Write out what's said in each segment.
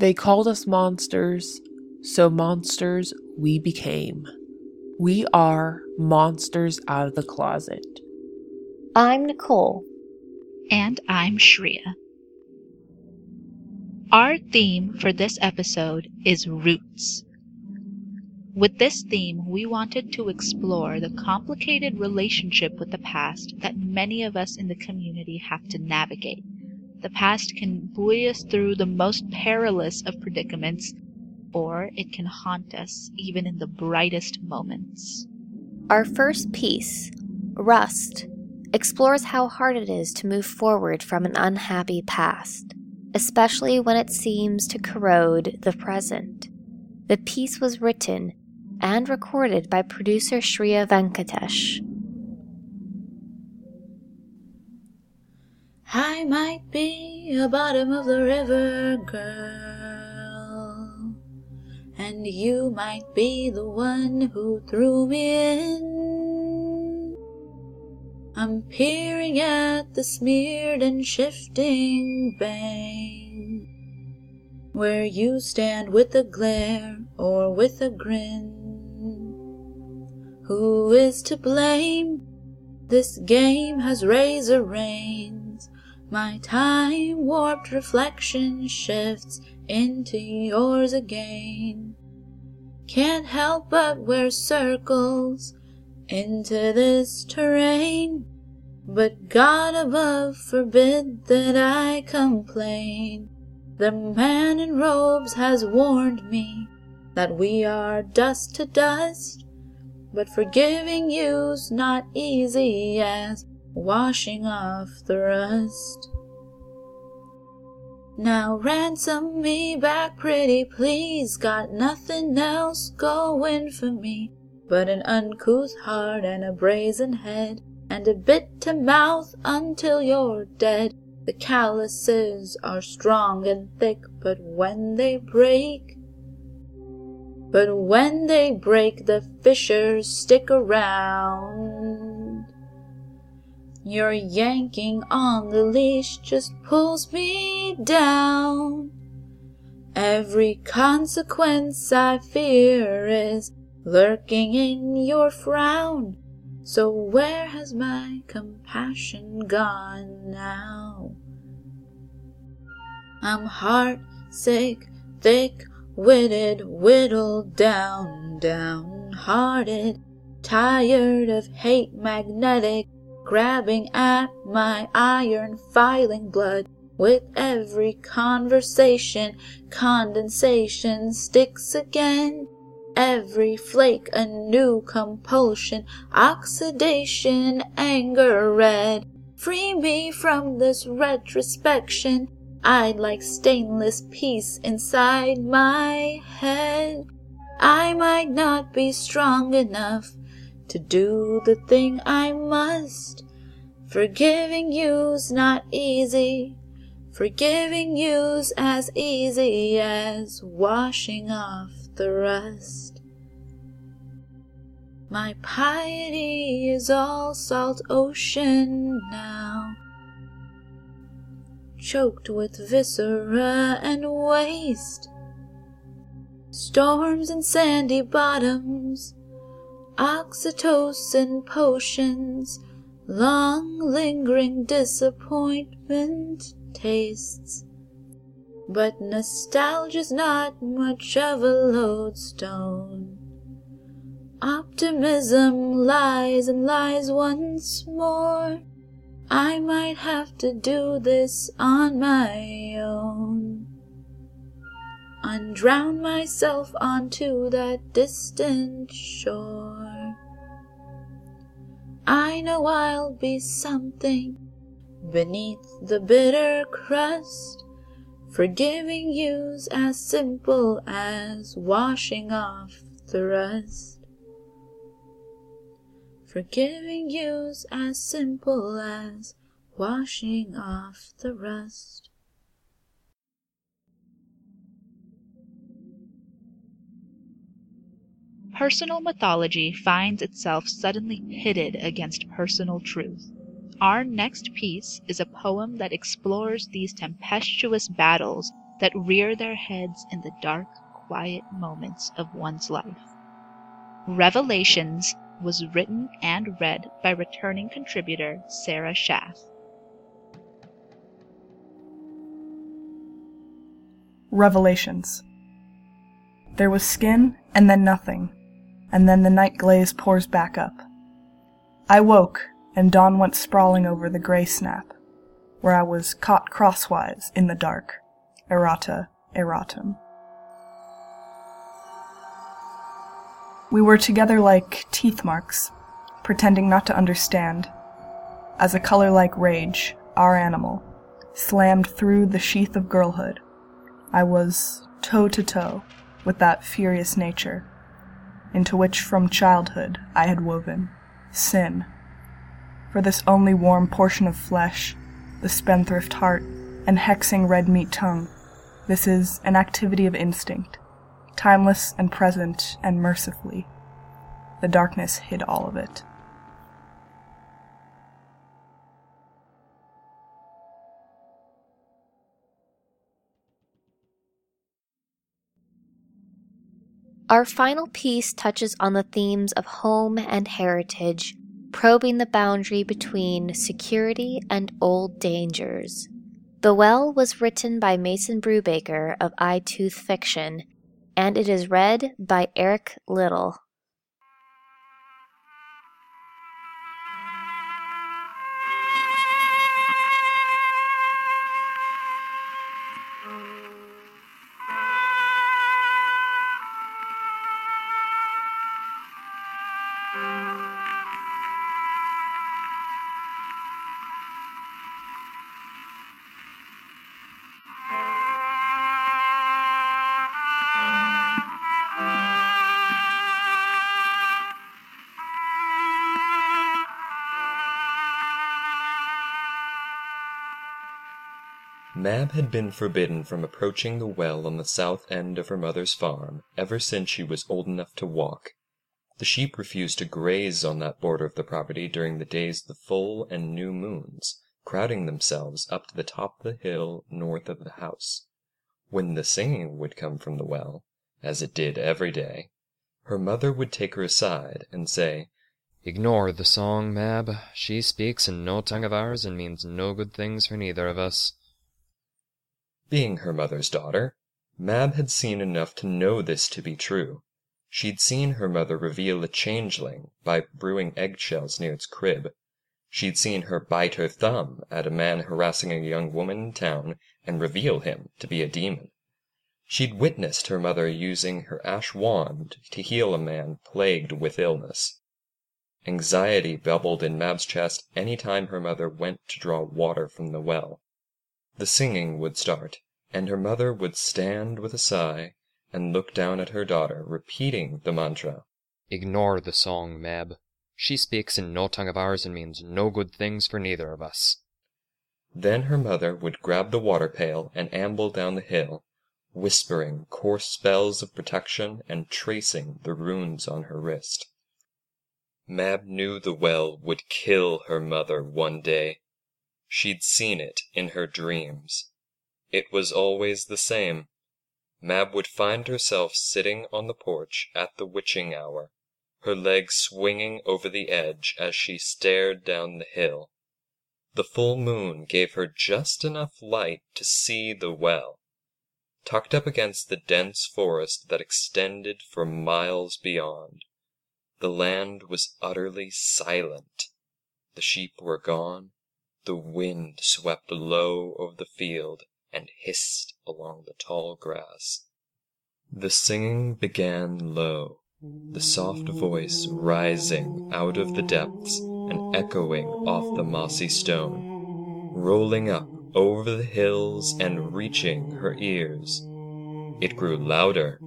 They called us monsters, so monsters we became. We are monsters out of the closet. I'm Nicole. And I'm Shreya. Our theme for this episode is roots. With this theme, we wanted to explore the complicated relationship with the past that many of us in the community have to navigate. The past can buoy us through the most perilous of predicaments, or it can haunt us even in the brightest moments. Our first piece, Rust, explores how hard it is to move forward from an unhappy past, especially when it seems to corrode the present. The piece was written and recorded by producer Shreya Venkatesh. I might be a bottom of the river girl, and you might be the one who threw me in. I'm peering at the smeared and shifting bank, where you stand with a glare or with a grin. Who is to blame? This game has razor reins. My time warped reflection shifts into yours again. Can't help but wear circles into this terrain. But God above forbid that I complain. The man in robes has warned me that we are dust to dust. But forgiving you's not easy as washing off the rust. Now ransom me back, pretty please. Got nothing else going for me but an uncouth heart and a brazen head and a bit to mouth until you're dead. The calluses are strong and thick, but when they break, but when they break, the fissures stick around. Your yanking on the leash just pulls me down. Every consequence I fear is lurking in your frown. So where has my compassion gone now? I'm heart sick, thick witted, whittled down, downhearted, tired of hate magnetic grabbing at my iron filing blood. With every conversation, condensation sticks again. Every flake a new compulsion, oxidation, anger red. Free me from this retrospection. I'd like stainless peace inside my head. I might not be strong enough to do the thing I must. Forgiving you's not easy. Forgiving you's as easy as washing off the rust. My piety is all salt ocean now, choked with viscera and waste, storms and sandy bottoms oxytocin potions, long lingering disappointment tastes. But nostalgia's not much of a lodestone. Optimism lies and lies once more. I might have to do this on my own and drown myself onto that distant shore. I know I'll be something beneath the bitter crust. Forgiving you's as simple as washing off the rust. Forgiving you's as simple as washing off the rust. Personal mythology finds itself suddenly pitted against personal truth. Our next piece is a poem that explores these tempestuous battles that rear their heads in the dark, quiet moments of one's life. Revelations was written and read by returning contributor Sarah Schaff. Revelations. There was skin, and then nothing, and then the night glaze pours back up. I woke, and dawn went sprawling over the gray snap, where I was caught crosswise in the dark. Errata erratum. We were together like teeth marks, pretending not to understand, as a color like rage, our animal, slammed through the sheath of girlhood. I was toe to toe with that furious nature, into which from childhood I had woven sin. For this only warm portion of flesh, the spendthrift heart, and hexing red meat tongue, this is an activity of instinct, timeless and present and mercifully. The darkness hid all of it. Our final piece touches on the themes of home and heritage, probing the boundary between security and old dangers. The Well was written by Mason Brubaker of iTooth Fiction, and it is read by Eric Little. Mab had been forbidden from approaching the well on the south end of her mother's farm ever since she was old enough to walk. The sheep refused to graze on that border of the property during the days of the full and new moons, crowding themselves up to the top of the hill north of the house. When the singing would come from the well, as it did every day, her mother would take her aside and say, Ignore the song, Mab. She speaks in no tongue of ours and means no good things for neither of us. Being her mother's daughter, Mab had seen enough to know this to be true. She'd seen her mother reveal a changeling by brewing eggshells near its crib. She'd seen her bite her thumb at a man harassing a young woman in town and reveal him to be a demon. She'd witnessed her mother using her ash wand to heal a man plagued with illness. Anxiety bubbled in Mab's chest any time her mother went to draw water from the well. The singing would start, and her mother would stand with a sigh and look down at her daughter, repeating the mantra. Ignore the song, Mab. She speaks in no tongue of ours and means no good things for neither of us. Then her mother would grab the water pail and amble down the hill, whispering coarse spells of protection and tracing the runes on her wrist. Mab knew the well would kill her mother one day. She'd seen it in her dreams. It was always the same. Mab would find herself sitting on the porch at the witching hour, her legs swinging over the edge as she stared down the hill. The full moon gave her just enough light to see the well, tucked up against the dense forest that extended for miles beyond. The land was utterly silent. The sheep were gone. The wind swept low over the field and hissed along the tall grass. The singing began low, the soft voice rising out of the depths and echoing off the mossy stone, rolling up over the hills and reaching her ears. It grew louder,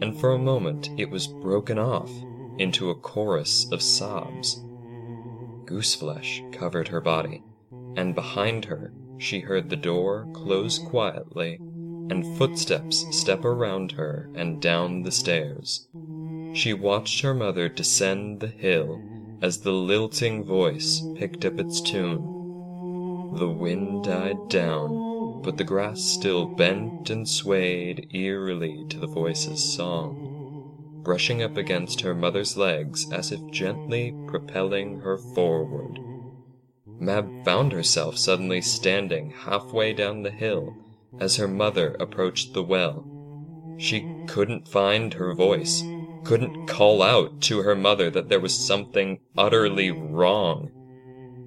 and for a moment it was broken off into a chorus of sobs. Gooseflesh covered her body and behind her she heard the door close quietly and footsteps step around her and down the stairs. She watched her mother descend the hill as the lilting voice picked up its tune. The wind died down, but the grass still bent and swayed eerily to the voice's song, brushing up against her mother's legs as if gently propelling her forward. Mab found herself suddenly standing halfway down the hill as her mother approached the well. She couldn't find her voice, couldn't call out to her mother that there was something utterly wrong.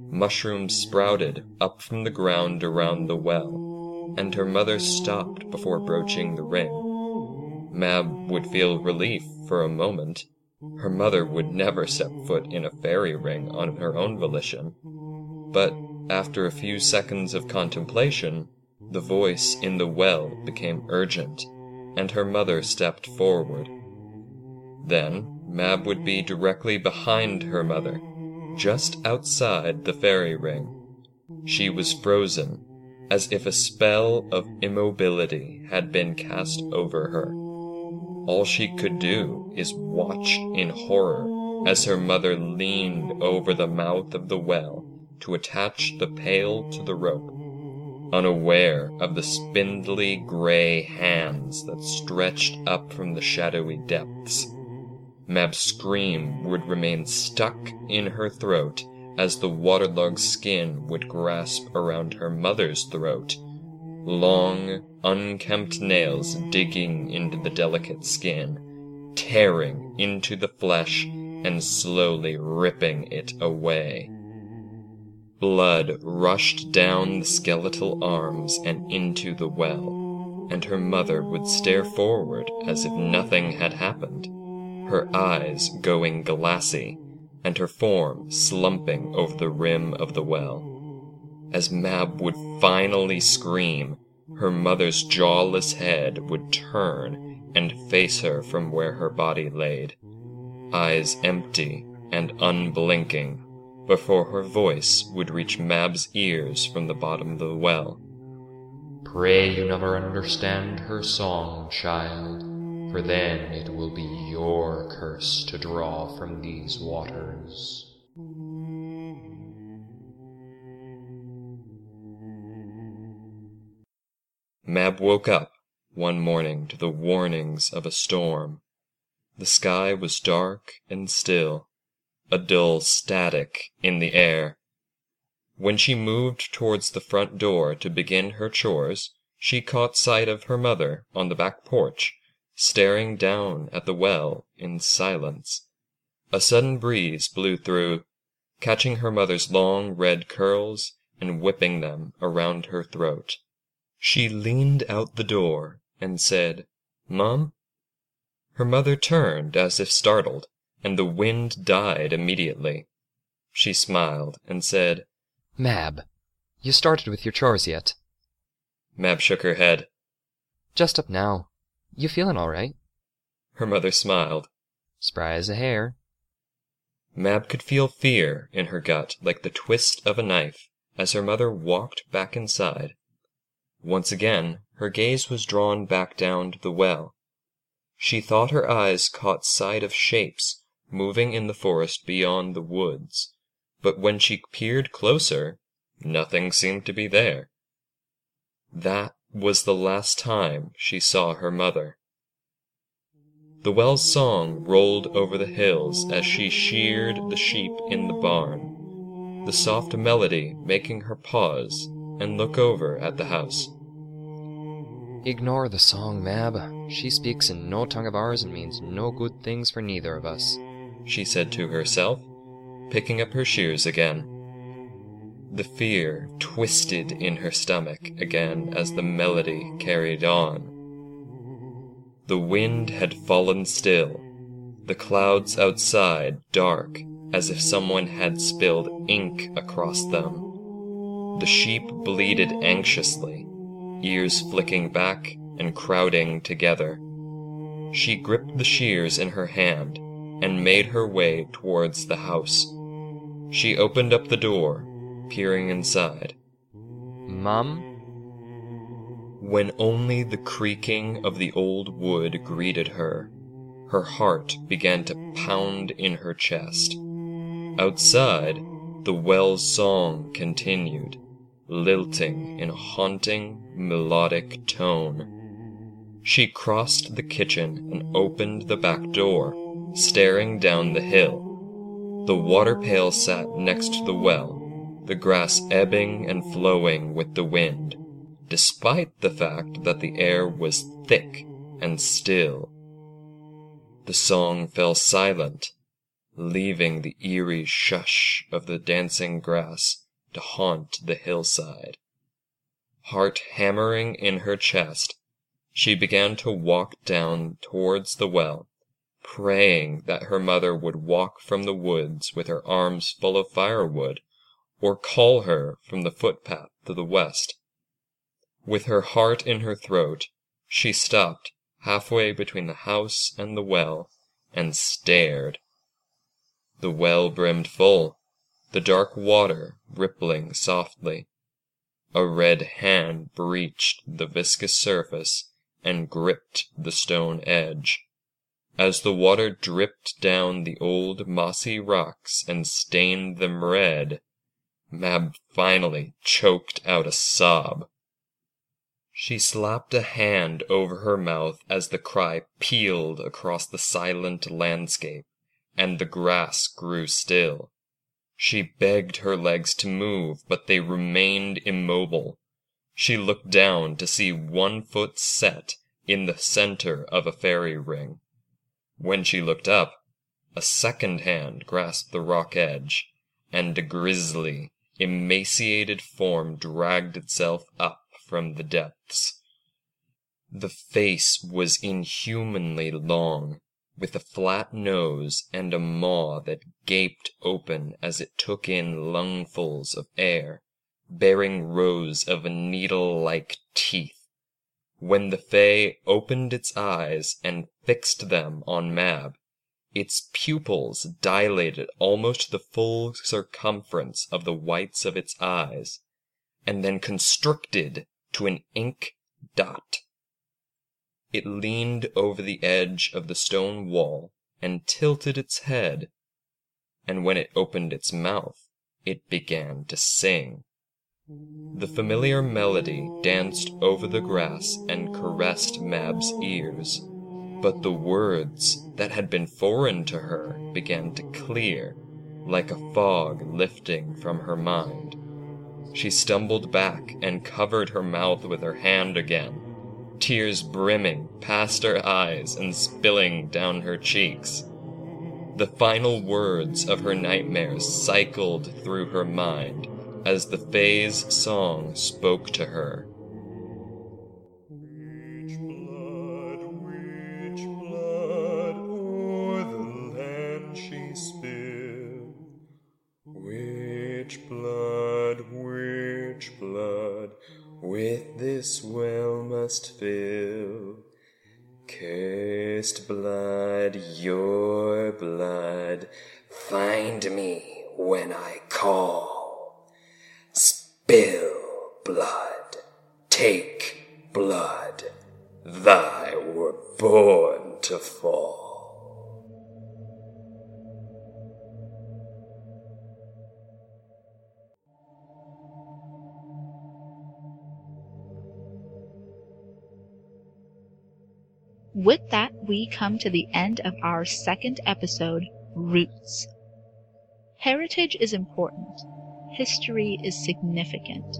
Mushrooms sprouted up from the ground around the well, and her mother stopped before broaching the ring. Mab would feel relief for a moment. Her mother would never step foot in a fairy ring on her own volition. But after a few seconds of contemplation, the voice in the well became urgent, and her mother stepped forward. Then Mab would be directly behind her mother, just outside the fairy ring. She was frozen, as if a spell of immobility had been cast over her. All she could do is watch in horror as her mother leaned over the mouth of the well to attach the pail to the rope, unaware of the spindly gray hands that stretched up from the shadowy depths. Mab's scream would remain stuck in her throat as the waterlogged skin would grasp around her mother's throat, long, unkempt nails digging into the delicate skin, tearing into the flesh and slowly ripping it away. Blood rushed down the skeletal arms and into the well, and her mother would stare forward as if nothing had happened her eyes going glassy, and her form slumping over the rim of the well. As Mab would finally scream, her mother's jawless head would turn and face her from where her body laid, eyes empty and unblinking, before her voice would reach Mab's ears from the bottom of the well. Pray you never understand her song, child for then it will be your curse to draw from these waters. Mab woke up one morning to the warnings of a storm. The sky was dark and still, a dull static in the air. When she moved towards the front door to begin her chores, she caught sight of her mother on the back porch staring down at the well in silence. A sudden breeze blew through, catching her mother's long red curls and whipping them around her throat. She leaned out the door and said, Mom? Her mother turned as if startled, and the wind died immediately. She smiled and said, Mab, you started with your chores yet? Mab shook her head. Just up now. You feeling all right? Her mother smiled. Spry as a hare. Mab could feel fear in her gut like the twist of a knife as her mother walked back inside. Once again, her gaze was drawn back down to the well. She thought her eyes caught sight of shapes moving in the forest beyond the woods, but when she peered closer, nothing seemed to be there. That was the last time she saw her mother. The well's song rolled over the hills as she sheared the sheep in the barn, the soft melody making her pause and look over at the house. Ignore the song, Mab. She speaks in no tongue of ours and means no good things for neither of us, she said to herself, picking up her shears again. The fear twisted in her stomach again as the melody carried on. The wind had fallen still, the clouds outside dark as if someone had spilled ink across them. The sheep bleated anxiously, ears flicking back and crowding together. She gripped the shears in her hand and made her way towards the house. She opened up the door peering inside. Mum? When only the creaking of the old wood greeted her, her heart began to pound in her chest. Outside, the well's song continued, lilting in a haunting, melodic tone. She crossed the kitchen and opened the back door, staring down the hill. The water pail sat next to the well, the grass ebbing and flowing with the wind, despite the fact that the air was thick and still. The song fell silent, leaving the eerie shush of the dancing grass to haunt the hillside. Heart hammering in her chest, she began to walk down towards the well, praying that her mother would walk from the woods with her arms full of firewood, or call her from the footpath to the west. With her heart in her throat, she stopped halfway between the house and the well, and stared. The well brimmed full, the dark water rippling softly. A red hand breached the viscous surface and gripped the stone edge. As the water dripped down the old mossy rocks and stained them red, Mab finally choked out a sob. She slapped a hand over her mouth as the cry pealed across the silent landscape, and the grass grew still. She begged her legs to move, but they remained immobile. She looked down to see one foot set in the center of a fairy ring. When she looked up, a second hand grasped the rock edge, and a grisly, emaciated form dragged itself up from the depths. The face was inhumanly long, with a flat nose and a maw that gaped open as it took in lungfuls of air bearing rows of needle-like teeth. When the Fae opened its eyes and fixed them on Mab, its pupils dilated almost to the full circumference of the whites of its eyes, and then constricted to an ink dot. It leaned over the edge of the stone wall and tilted its head, and when it opened its mouth, it began to sing. The familiar melody danced over the grass and caressed Mab's ears, but the words that had been foreign to her began to clear, like a fog lifting from her mind. She stumbled back and covered her mouth with her hand again, tears brimming past her eyes and spilling down her cheeks. The final words of her nightmares cycled through her mind as the Fae's song spoke to her. Must? Cursed blood, your blood, find me when I call. Spill blood, take blood, thy were born to fall. With that, we come to the end of our second episode, Roots. Heritage is important. History is significant.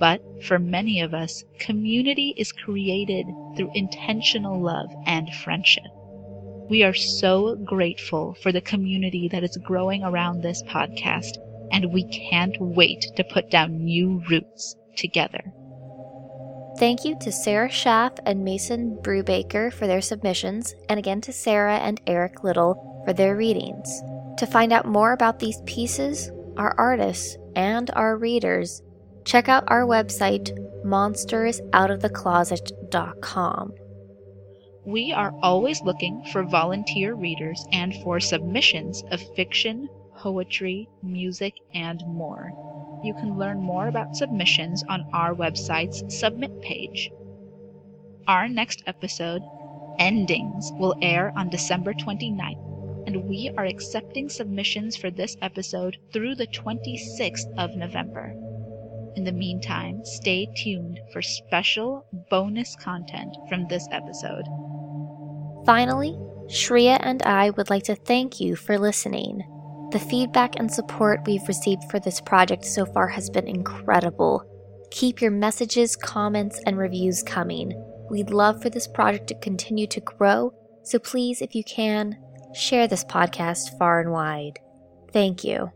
But for many of us, community is created through intentional love and friendship. We are so grateful for the community that is growing around this podcast, and we can't wait to put down new roots together. Thank you to Sarah Schaff and Mason Brubaker for their submissions, and again to Sarah and Eric Little for their readings. To find out more about these pieces, our artists, and our readers, check out our website, monstersoutofthecloset.com. We are always looking for volunteer readers and for submissions of fiction, poetry, music, and more. You can learn more about submissions on our website's submit page. Our next episode, Endings, will air on December 29th, and we are accepting submissions for this episode through the 26th of November. In the meantime, stay tuned for special bonus content from this episode. Finally, Shreya and I would like to thank you for listening. The feedback and support we've received for this project so far has been incredible. Keep your messages, comments, and reviews coming. We'd love for this project to continue to grow, so please, if you can, share this podcast far and wide. Thank you.